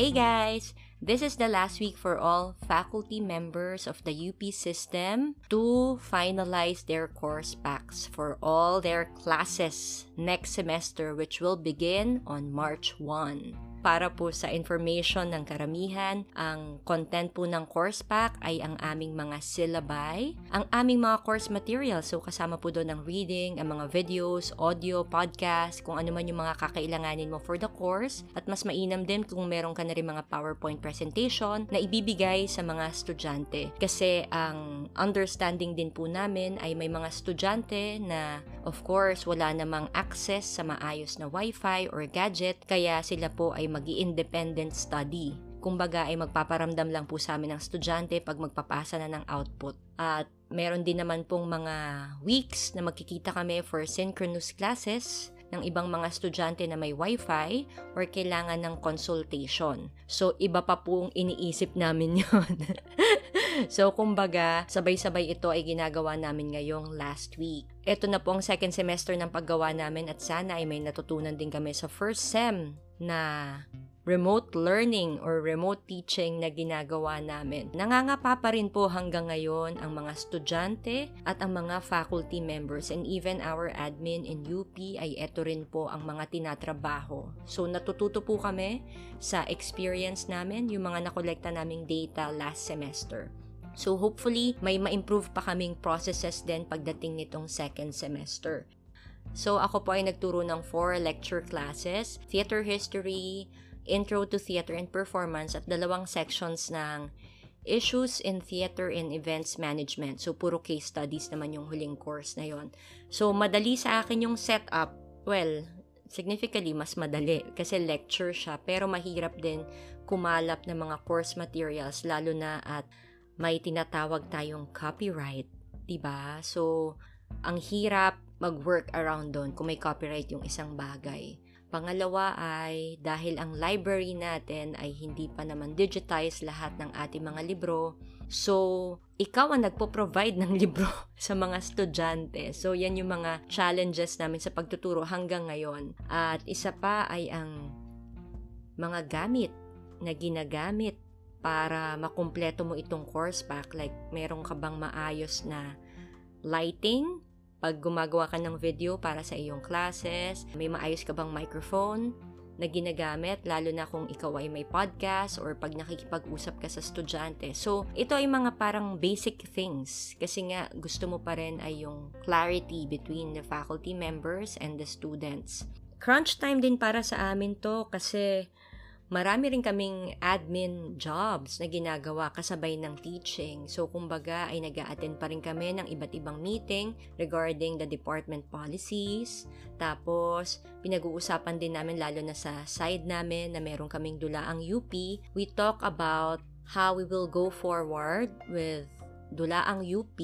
Hey guys! This is the last week for all faculty members of the UP system to finalize their course packs for all their classes next semester which will begin on March 1. Para po sa information ng karamihan, ang content po ng course pack ay ang aming mga syllabi, ang aming mga course materials. So kasama po doon ang reading, ang mga videos, audio, podcast, kung ano man yung mga kakailanganin mo for the course. At mas mainam din kung meron ka na rin mga PowerPoint presentation na ibibigay sa mga estudyante. Kasi ang understanding din po namin ay may mga estudyante na of course wala namang access sa maayos na wifi or gadget kaya sila po ay mag independent study. Kumbaga ay magpaparamdam lang po sa amin ng estudyante pag magpapasa na ng output. At meron din naman pong mga weeks na magkikita kami for synchronous classes ng ibang mga estudyante na may wifi or kailangan ng consultation. So, iba pa pong iniisip namin yon. so, kumbaga, sabay-sabay ito ay ginagawa namin ngayong last week. Ito na po ang second semester ng paggawa namin at sana ay may natutunan din kami sa first sem na remote learning or remote teaching na ginagawa namin. Nangangapa pa rin po hanggang ngayon ang mga estudyante at ang mga faculty members and even our admin in UP ay eto rin po ang mga tinatrabaho. So natututo po kami sa experience namin, yung mga nakolekta naming data last semester. So hopefully, may ma-improve pa kaming processes din pagdating nitong second semester. So ako po ay nagturo ng four lecture classes, theater history, intro to theater and performance at dalawang sections ng issues in theater and events management. So puro case studies naman yung huling course na yon. So madali sa akin yung setup. Well, significantly mas madali kasi lecture siya pero mahirap din kumalap ng mga course materials lalo na at may tinatawag tayong copyright, 'di ba? So ang hirap mag-work around doon kung may copyright yung isang bagay. Pangalawa ay dahil ang library natin ay hindi pa naman digitize lahat ng ating mga libro. So, ikaw ang nagpo-provide ng libro sa mga estudyante. So, yan yung mga challenges namin sa pagtuturo hanggang ngayon. At isa pa ay ang mga gamit na ginagamit para makumpleto mo itong course pack. Like, meron ka bang maayos na lighting pag gumagawa ka ng video para sa iyong classes, may maayos ka bang microphone na ginagamit, lalo na kung ikaw ay may podcast or pag nakikipag-usap ka sa estudyante. So, ito ay mga parang basic things kasi nga gusto mo pa rin ay yung clarity between the faculty members and the students. Crunch time din para sa amin to kasi marami rin kaming admin jobs na ginagawa kasabay ng teaching. So, kumbaga ay nag attend pa rin kami ng iba't ibang meeting regarding the department policies. Tapos, pinag-uusapan din namin lalo na sa side namin na meron kaming dulaang UP. We talk about how we will go forward with dulaang UP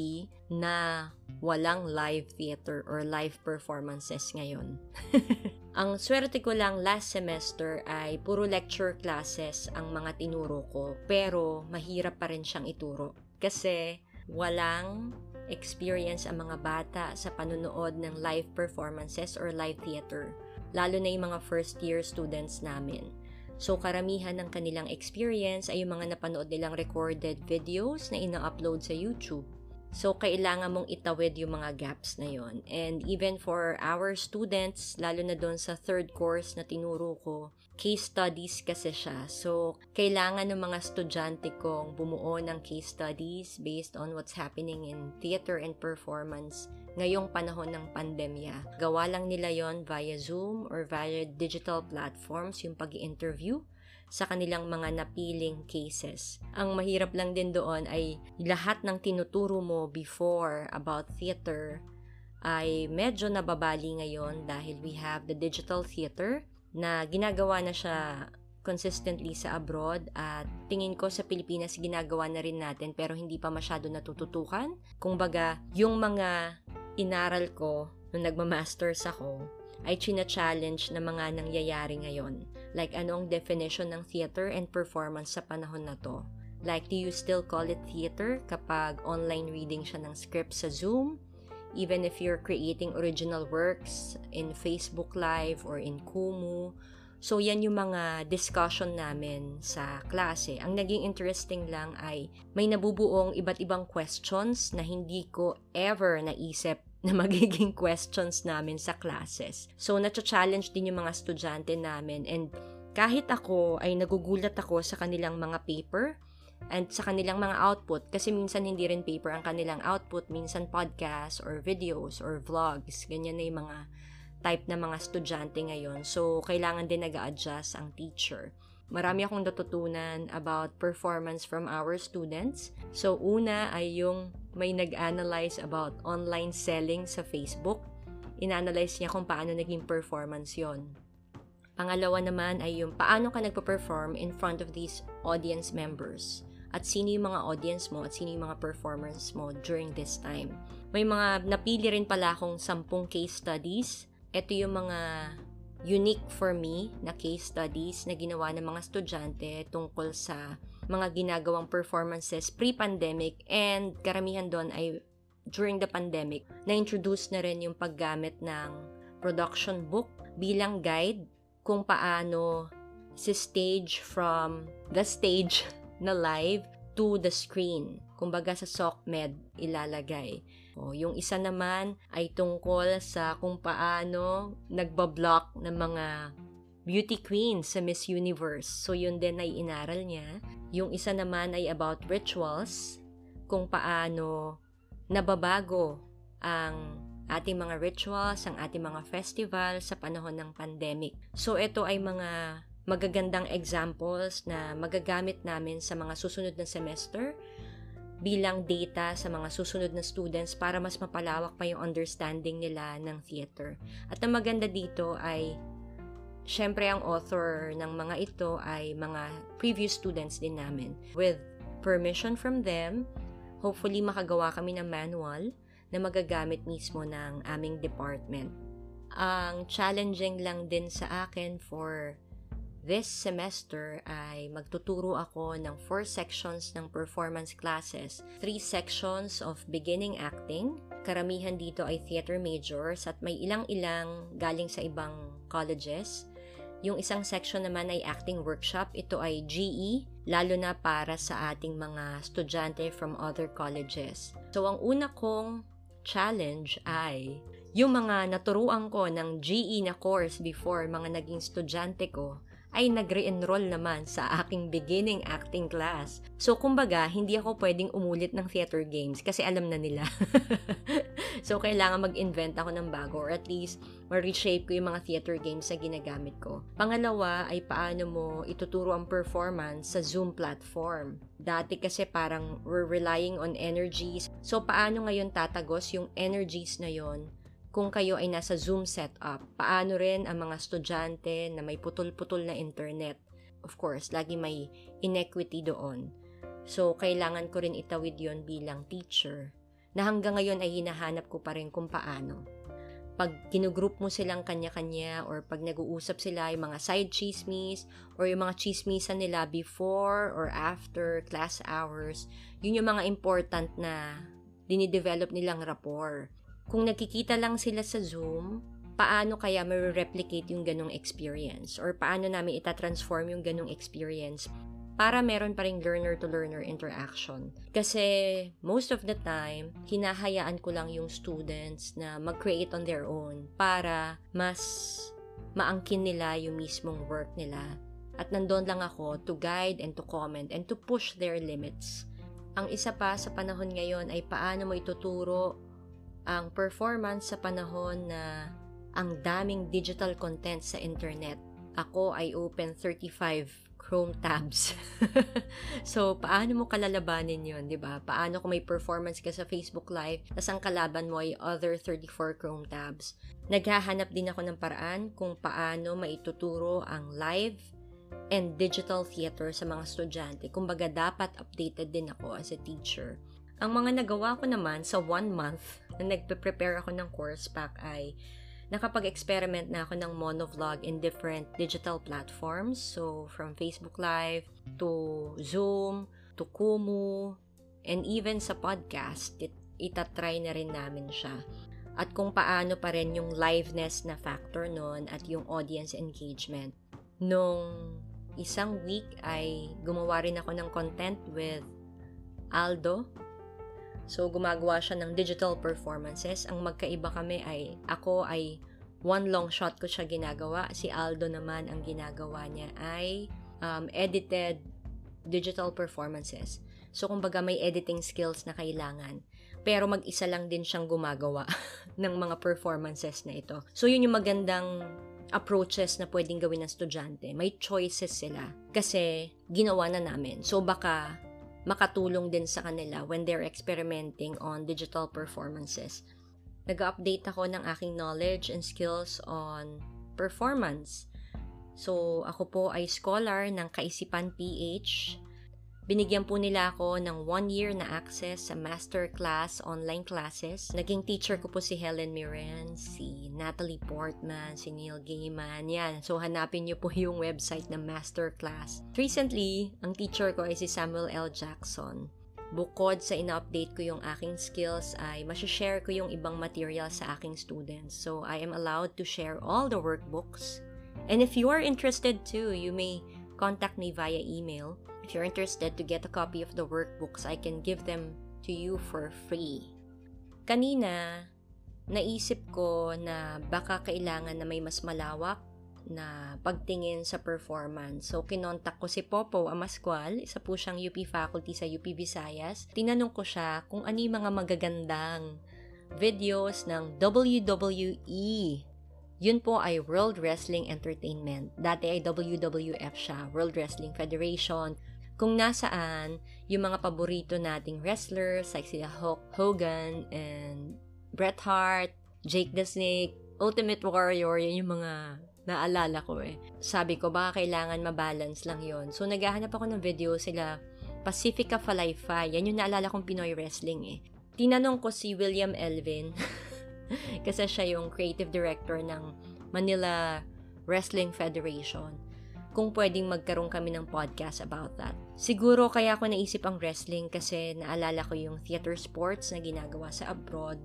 na walang live theater or live performances ngayon. Ang swerte ko lang last semester ay puro lecture classes ang mga tinuro ko, pero mahirap pa rin siyang ituro. Kasi walang experience ang mga bata sa panunood ng live performances or live theater, lalo na yung mga first year students namin. So karamihan ng kanilang experience ay yung mga napanood nilang recorded videos na ina-upload sa YouTube. So, kailangan mong itawid yung mga gaps na yon. And even for our students, lalo na doon sa third course na tinuro ko, case studies kasi siya. So, kailangan ng mga estudyante kong bumuo ng case studies based on what's happening in theater and performance ngayong panahon ng pandemya. Gawa lang nila yon via Zoom or via digital platforms yung pag interview sa kanilang mga napiling cases. Ang mahirap lang din doon ay lahat ng tinuturo mo before about theater ay medyo nababali ngayon dahil we have the digital theater na ginagawa na siya consistently sa abroad at tingin ko sa Pilipinas ginagawa na rin natin pero hindi pa masyado natututukan. Kung baga, yung mga inaral ko nung nagma-masters ako ay china-challenge na mga nangyayari ngayon. Like anong definition ng theater and performance sa panahon na to. Like, do you still call it theater kapag online reading siya ng script sa Zoom? Even if you're creating original works in Facebook Live or in Kumu. So, yan yung mga discussion namin sa klase. Ang naging interesting lang ay may nabubuong iba't ibang questions na hindi ko ever naisip na magiging questions namin sa classes. So, na-challenge din yung mga estudyante namin and kahit ako ay nagugulat ako sa kanilang mga paper and sa kanilang mga output kasi minsan hindi rin paper ang kanilang output, minsan podcast or videos or vlogs. Ganyan na yung mga type na mga estudyante ngayon. So, kailangan din nag adjust ang teacher. Marami akong natutunan about performance from our students. So, una ay yung may nag-analyze about online selling sa Facebook. Inanalyze niya kung paano naging performance yon. Pangalawa naman ay yung paano ka nagpa-perform in front of these audience members at sino yung mga audience mo at sino yung mga performers mo during this time. May mga napili rin pala akong sampung case studies ito yung mga unique for me na case studies na ginawa ng mga estudyante tungkol sa mga ginagawang performances pre-pandemic and karamihan doon ay during the pandemic na-introduce na rin yung paggamit ng production book bilang guide kung paano si stage from the stage na live to the screen. Kumbaga sa SOCMED ilalagay. O, yung isa naman ay tungkol sa kung paano nagbablock ng mga beauty queens sa Miss Universe. So, yun din ay inaral niya. Yung isa naman ay about rituals, kung paano nababago ang ating mga rituals, ang ating mga festival sa panahon ng pandemic. So, ito ay mga magagandang examples na magagamit namin sa mga susunod na semester bilang data sa mga susunod na students para mas mapalawak pa yung understanding nila ng theater. At ang maganda dito ay syempre ang author ng mga ito ay mga previous students din namin. With permission from them, hopefully makagawa kami ng manual na magagamit mismo ng aming department. Ang challenging lang din sa akin for This semester ay magtuturo ako ng four sections ng performance classes. Three sections of beginning acting. Karamihan dito ay theater majors at may ilang-ilang galing sa ibang colleges. Yung isang section naman ay acting workshop. Ito ay GE, lalo na para sa ating mga estudyante from other colleges. So, ang una kong challenge ay yung mga naturuan ko ng GE na course before mga naging estudyante ko ay nagre-enroll naman sa aking beginning acting class. So, kumbaga, hindi ako pwedeng umulit ng theater games kasi alam na nila. so, kailangan mag-invent ako ng bago or at least ma-reshape ko yung mga theater games na ginagamit ko. Pangalawa ay paano mo ituturo ang performance sa Zoom platform. Dati kasi parang we're relying on energies. So, paano ngayon tatagos yung energies na yon kung kayo ay nasa Zoom setup, paano rin ang mga estudyante na may putol-putol na internet. Of course, lagi may inequity doon. So, kailangan ko rin itawid yon bilang teacher na hanggang ngayon ay hinahanap ko pa rin kung paano. Pag ginugroup mo silang kanya-kanya or pag nag-uusap sila yung mga side chismis or yung mga chismisan nila before or after class hours, yun yung mga important na dinidevelop nilang rapport kung nakikita lang sila sa Zoom, paano kaya ma-replicate yung ganong experience? Or paano namin itatransform yung ganong experience para meron pa rin learner-to-learner interaction. Kasi most of the time, hinahayaan ko lang yung students na mag-create on their own para mas maangkin nila yung mismong work nila. At nandun lang ako to guide and to comment and to push their limits. Ang isa pa sa panahon ngayon ay paano mo ituturo ang performance sa panahon na ang daming digital content sa internet. Ako ay open 35 Chrome tabs. so, paano mo kalalabanin yun, di ba? Paano kung may performance ka sa Facebook Live, tas ang kalaban mo ay other 34 Chrome tabs. Naghahanap din ako ng paraan kung paano maituturo ang live and digital theater sa mga estudyante. Kumbaga, dapat updated din ako as a teacher. Ang mga nagawa ko naman sa one month na nagpe-prepare ako ng course pack ay nakapag-experiment na ako ng monovlog in different digital platforms. So, from Facebook Live to Zoom to Kumu and even sa podcast, it, itatry na rin namin siya. At kung paano pa rin yung liveness na factor nun at yung audience engagement. Nung isang week ay gumawa rin ako ng content with Aldo. So, gumagawa siya ng digital performances. Ang magkaiba kami ay, ako ay one long shot ko siya ginagawa. Si Aldo naman, ang ginagawa niya ay um, edited digital performances. So, kumbaga may editing skills na kailangan. Pero mag-isa lang din siyang gumagawa ng mga performances na ito. So, yun yung magandang approaches na pwedeng gawin ng estudyante. May choices sila kasi ginawa na namin. So baka makatulong din sa kanila when they're experimenting on digital performances. Nag-update ako ng aking knowledge and skills on performance. So, ako po ay scholar ng Kaisipan PH Binigyan po nila ako ng one year na access sa master class online classes. Naging teacher ko po si Helen Mirren, si Natalie Portman, si Neil Gaiman. Yan. So, hanapin niyo po yung website ng master class. Recently, ang teacher ko ay si Samuel L. Jackson. Bukod sa ina-update ko yung aking skills, ay share ko yung ibang material sa aking students. So, I am allowed to share all the workbooks. And if you are interested too, you may contact me via email If you're interested to get a copy of the workbooks, I can give them to you for free. Kanina, naisip ko na baka kailangan na may mas malawak na pagtingin sa performance. So, kinontak ko si Popo Amascual, isa po siyang UP faculty sa UP Visayas. Tinanong ko siya kung ano yung mga magagandang videos ng WWE. Yun po ay World Wrestling Entertainment. Dati ay WWF siya, World Wrestling Federation kung nasaan yung mga paborito nating wrestlers like sila Hulk Hogan and Bret Hart, Jake the Snake, Ultimate Warrior, yun yung mga naalala ko eh. Sabi ko, baka kailangan mabalance lang yon So, naghahanap ako ng video sila Pacifica Falayfay. Yan yung naalala kong Pinoy wrestling eh. Tinanong ko si William Elvin kasi siya yung creative director ng Manila Wrestling Federation kung pwedeng magkaroon kami ng podcast about that. Siguro kaya ako naisip ang wrestling kasi naalala ko yung theater sports na ginagawa sa abroad.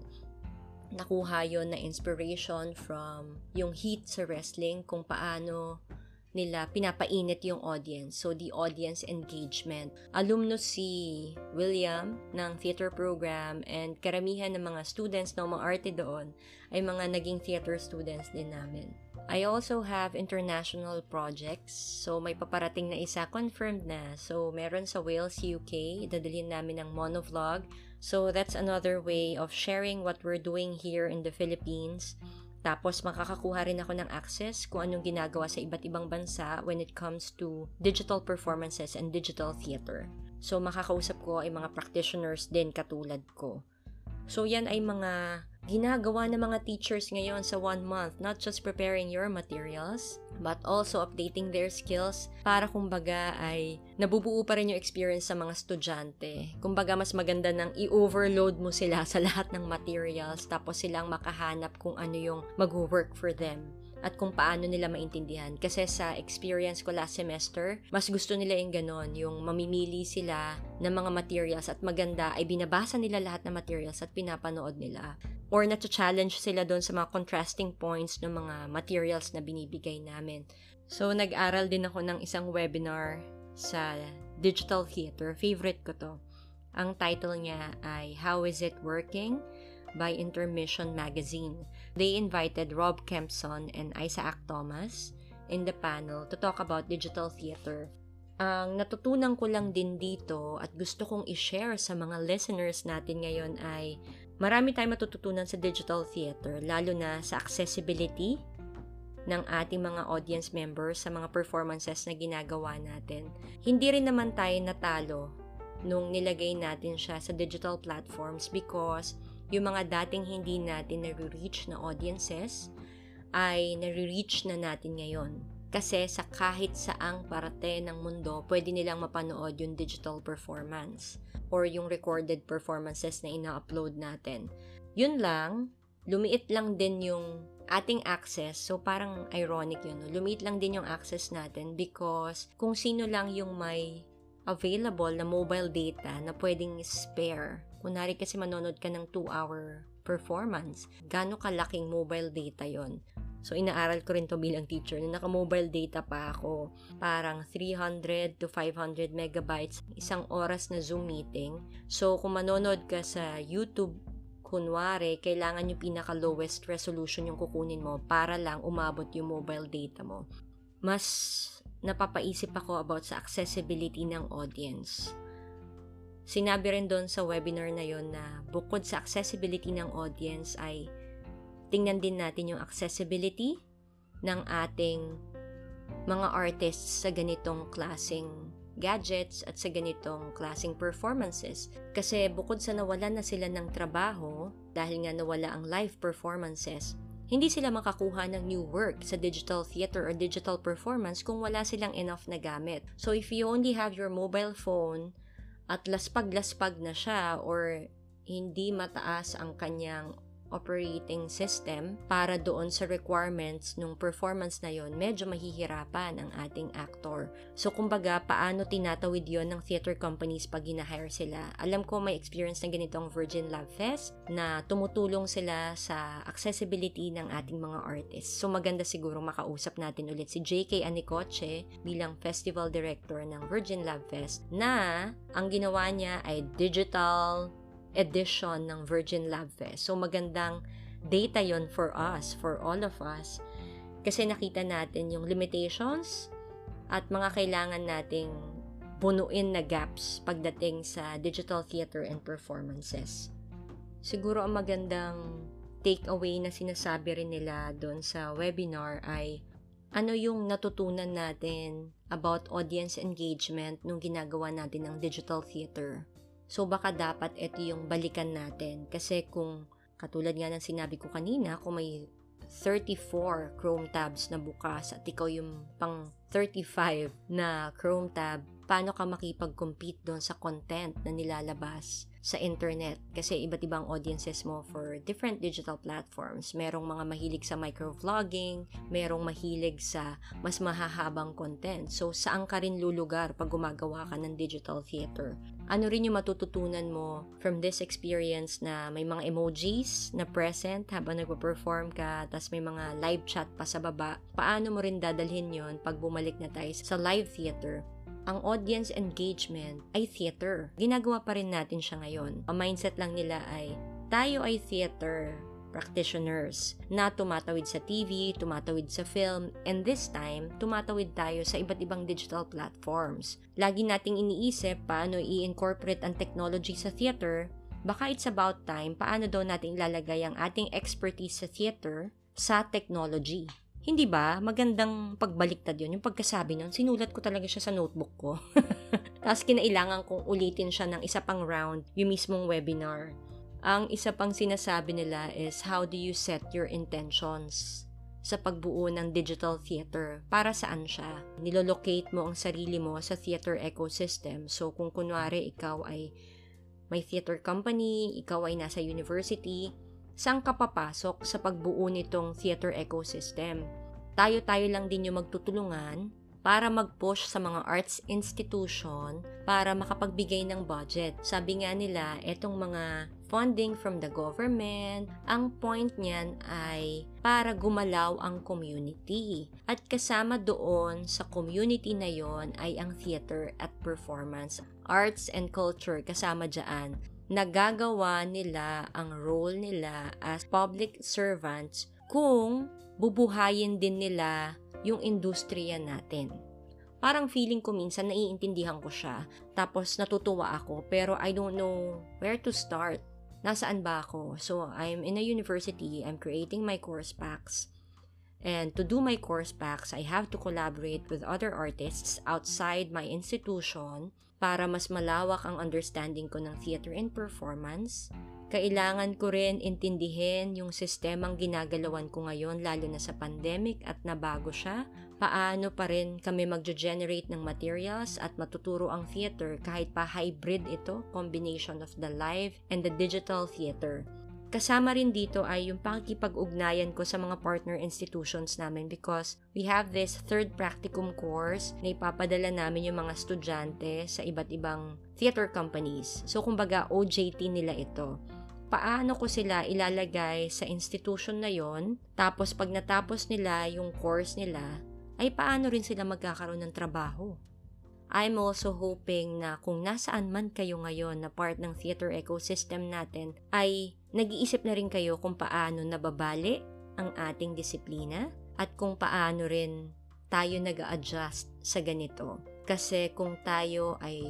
Nakuha yon na inspiration from yung heat sa wrestling, kung paano nila pinapainit yung audience. So, the audience engagement. Alumnus si William ng theater program and karamihan ng mga students na umaarte doon ay mga naging theater students din namin. I also have international projects. So, may paparating na isa confirmed na. So, meron sa Wales, UK. Dadalhin namin ng monovlog. So, that's another way of sharing what we're doing here in the Philippines. Tapos, makakakuha rin ako ng access kung anong ginagawa sa iba't ibang bansa when it comes to digital performances and digital theater. So, makakausap ko ay mga practitioners din katulad ko. So, yan ay mga ginagawa ng mga teachers ngayon sa one month, not just preparing your materials, but also updating their skills para kumbaga ay nabubuo pa rin yung experience sa mga estudyante. Kumbaga mas maganda nang i-overload mo sila sa lahat ng materials tapos silang makahanap kung ano yung mag-work for them at kung paano nila maintindihan. Kasi sa experience ko last semester, mas gusto nila yung ganon, yung mamimili sila ng mga materials at maganda ay binabasa nila lahat ng materials at pinapanood nila. Or na-challenge sila doon sa mga contrasting points ng mga materials na binibigay namin. So, nag-aral din ako ng isang webinar sa digital theater. Favorite ko to. Ang title niya ay How Is It Working? by Intermission Magazine. They invited Rob Kempson and Isaac Thomas in the panel to talk about digital theater. Ang natutunan ko lang din dito at gusto kong i-share sa mga listeners natin ngayon ay marami tayong matututunan sa digital theater, lalo na sa accessibility ng ating mga audience members sa mga performances na ginagawa natin. Hindi rin naman tayo natalo nung nilagay natin siya sa digital platforms because yung mga dating hindi natin nare-reach na audiences ay nare-reach na natin ngayon. Kasi sa kahit saang parte ng mundo, pwede nilang mapanood yung digital performance or yung recorded performances na ina-upload natin. Yun lang, lumiit lang din yung ating access. So, parang ironic yun. No? Lumiit lang din yung access natin because kung sino lang yung may available na mobile data na pwedeng spare Kunwari kasi manonood ka ng 2-hour performance. Gano'ng kalaking mobile data yon So, inaaral ko rin to bilang teacher. Nung naka-mobile data pa ako, parang 300 to 500 megabytes isang oras na Zoom meeting. So, kung manonood ka sa YouTube, kunwari, kailangan yung pinaka-lowest resolution yung kukunin mo para lang umabot yung mobile data mo. Mas napapaisip ako about sa accessibility ng audience. Sinabi rin doon sa webinar na yon na bukod sa accessibility ng audience ay tingnan din natin yung accessibility ng ating mga artists sa ganitong klasing gadgets at sa ganitong klasing performances. Kasi bukod sa nawalan na sila ng trabaho dahil nga nawala ang live performances, hindi sila makakuha ng new work sa digital theater or digital performance kung wala silang enough na gamit. So if you only have your mobile phone at laspag-laspag na siya or hindi mataas ang kanyang operating system para doon sa requirements ng performance na yon, medyo mahihirapan ang ating actor. So, kumbaga, paano tinatawid yon ng theater companies pag ginahire sila? Alam ko may experience na ganitong Virgin Lab Fest na tumutulong sila sa accessibility ng ating mga artists. So, maganda siguro makausap natin ulit si JK Anicoche bilang Festival Director ng Virgin Lab Fest na ang ginawa niya ay digital edition ng Virgin Lab Fest. So magandang data yon for us, for all of us. Kasi nakita natin yung limitations at mga kailangan nating bunuin na gaps pagdating sa digital theater and performances. Siguro ang magandang takeaway na sinasabi rin nila doon sa webinar ay ano yung natutunan natin about audience engagement nung ginagawa natin ng digital theater. So baka dapat ito yung balikan natin. Kasi kung katulad nga ng sinabi ko kanina, kung may 34 Chrome tabs na bukas at ikaw yung pang 35 na Chrome tab, paano ka makipag-compete doon sa content na nilalabas sa internet kasi iba't ibang audiences mo for different digital platforms. Merong mga mahilig sa microvlogging, merong mahilig sa mas mahahabang content. So, saan ka rin lulugar pag gumagawa ka ng digital theater? Ano rin yung matututunan mo from this experience na may mga emojis na present habang nagpo-perform ka, tas may mga live chat pa sa baba. Paano mo rin dadalhin yon pag bumalik na tayo sa live theater? ang audience engagement ay theater. Ginagawa pa rin natin siya ngayon. Ang mindset lang nila ay, tayo ay theater practitioners na tumatawid sa TV, tumatawid sa film, and this time, tumatawid tayo sa iba't ibang digital platforms. Lagi nating iniisip paano i-incorporate ang technology sa theater, baka it's about time paano daw natin ilalagay ang ating expertise sa theater sa technology. Hindi ba? Magandang pagbaliktad yun. Yung pagkasabi nun, sinulat ko talaga siya sa notebook ko. Tapos kinailangan kong ulitin siya ng isa pang round, yung mismong webinar. Ang isa pang sinasabi nila is how do you set your intentions sa pagbuo ng digital theater. Para saan siya? Nilolocate mo ang sarili mo sa theater ecosystem. So kung kunwari ikaw ay may theater company, ikaw ay nasa university, saan ka papasok sa pagbuo nitong theater ecosystem. Tayo-tayo lang din yung magtutulungan para mag-push sa mga arts institution para makapagbigay ng budget. Sabi nga nila, etong mga funding from the government, ang point niyan ay para gumalaw ang community. At kasama doon sa community na yon ay ang theater at performance, arts and culture kasama dyan nagagawa nila ang role nila as public servants kung bubuhayin din nila yung industriya natin. Parang feeling ko minsan naiintindihan ko siya, tapos natutuwa ako, pero I don't know where to start. Nasaan ba ako? So, I'm in a university, I'm creating my course packs. And to do my course packs, I have to collaborate with other artists outside my institution para mas malawak ang understanding ko ng theater and performance, kailangan ko rin intindihin yung sistemang ginagalawan ko ngayon lalo na sa pandemic at nabago siya. Paano pa rin kami magjo-generate ng materials at matuturo ang theater kahit pa hybrid ito, combination of the live and the digital theater. Kasama rin dito ay yung pakikipag-ugnayan ko sa mga partner institutions namin because we have this third practicum course na ipapadala namin yung mga estudyante sa iba't ibang theater companies. So, kumbaga, OJT nila ito. paano ko sila ilalagay sa institution na yon, tapos pag natapos nila yung course nila, ay paano rin sila magkakaroon ng trabaho. I'm also hoping na kung nasaan man kayo ngayon na part ng theater ecosystem natin, ay nag-iisip na rin kayo kung paano nababali ang ating disiplina at kung paano rin tayo nag adjust sa ganito. Kasi kung tayo ay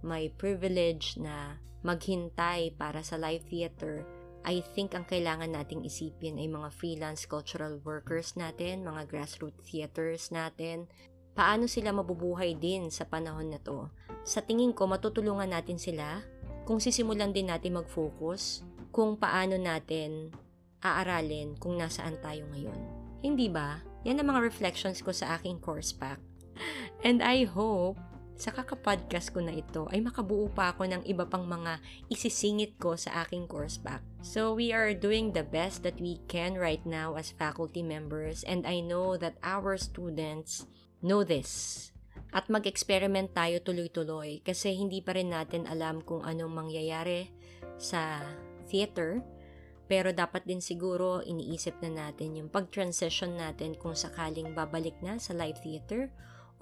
may privilege na maghintay para sa live theater, I think ang kailangan nating isipin ay mga freelance cultural workers natin, mga grassroots theaters natin, paano sila mabubuhay din sa panahon na to. Sa tingin ko, matutulungan natin sila kung sisimulan din natin mag-focus kung paano natin aaralin kung nasaan tayo ngayon. Hindi ba? Yan ang mga reflections ko sa aking course pack. And I hope sa kakapodcast ko na ito ay makabuo pa ako ng iba pang mga isisingit ko sa aking course pack. So we are doing the best that we can right now as faculty members and I know that our students know this. At mag-experiment tayo tuloy-tuloy kasi hindi pa rin natin alam kung anong mangyayari sa theater pero dapat din siguro iniisip na natin yung pag-transition natin kung sakaling babalik na sa live theater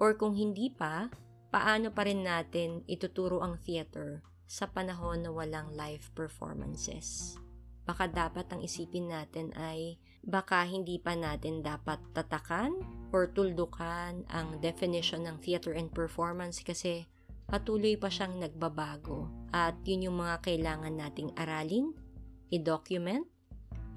or kung hindi pa, paano pa rin natin ituturo ang theater sa panahon na walang live performances. Baka dapat ang isipin natin ay baka hindi pa natin dapat tatakan or tuldukan ang definition ng theater and performance kasi patuloy pa siyang nagbabago at yun yung mga kailangan nating aralin, i-document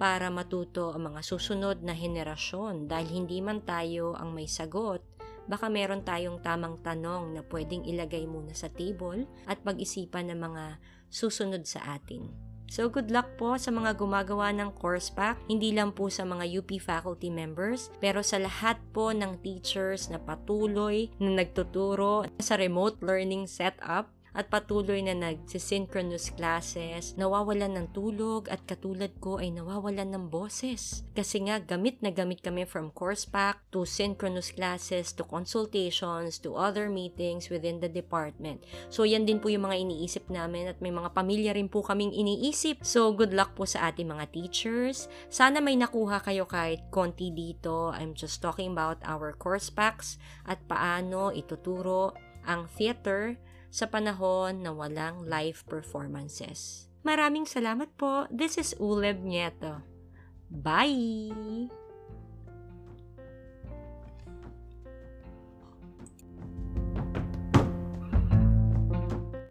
para matuto ang mga susunod na henerasyon dahil hindi man tayo ang may sagot baka meron tayong tamang tanong na pwedeng ilagay muna sa table at pag-isipan ng mga susunod sa atin. So good luck po sa mga gumagawa ng course pack, hindi lang po sa mga UP faculty members, pero sa lahat po ng teachers na patuloy na nagtuturo sa remote learning setup at patuloy na nagsisynchronous classes, nawawalan ng tulog at katulad ko ay nawawalan ng boses. Kasi nga gamit na gamit kami from course pack to synchronous classes to consultations to other meetings within the department. So yan din po yung mga iniisip namin at may mga pamilya rin po kaming iniisip. So good luck po sa ating mga teachers. Sana may nakuha kayo kahit konti dito. I'm just talking about our course packs at paano ituturo ang theater sa panahon na walang live performances. Maraming salamat po. This is Uleb Nieto. Bye!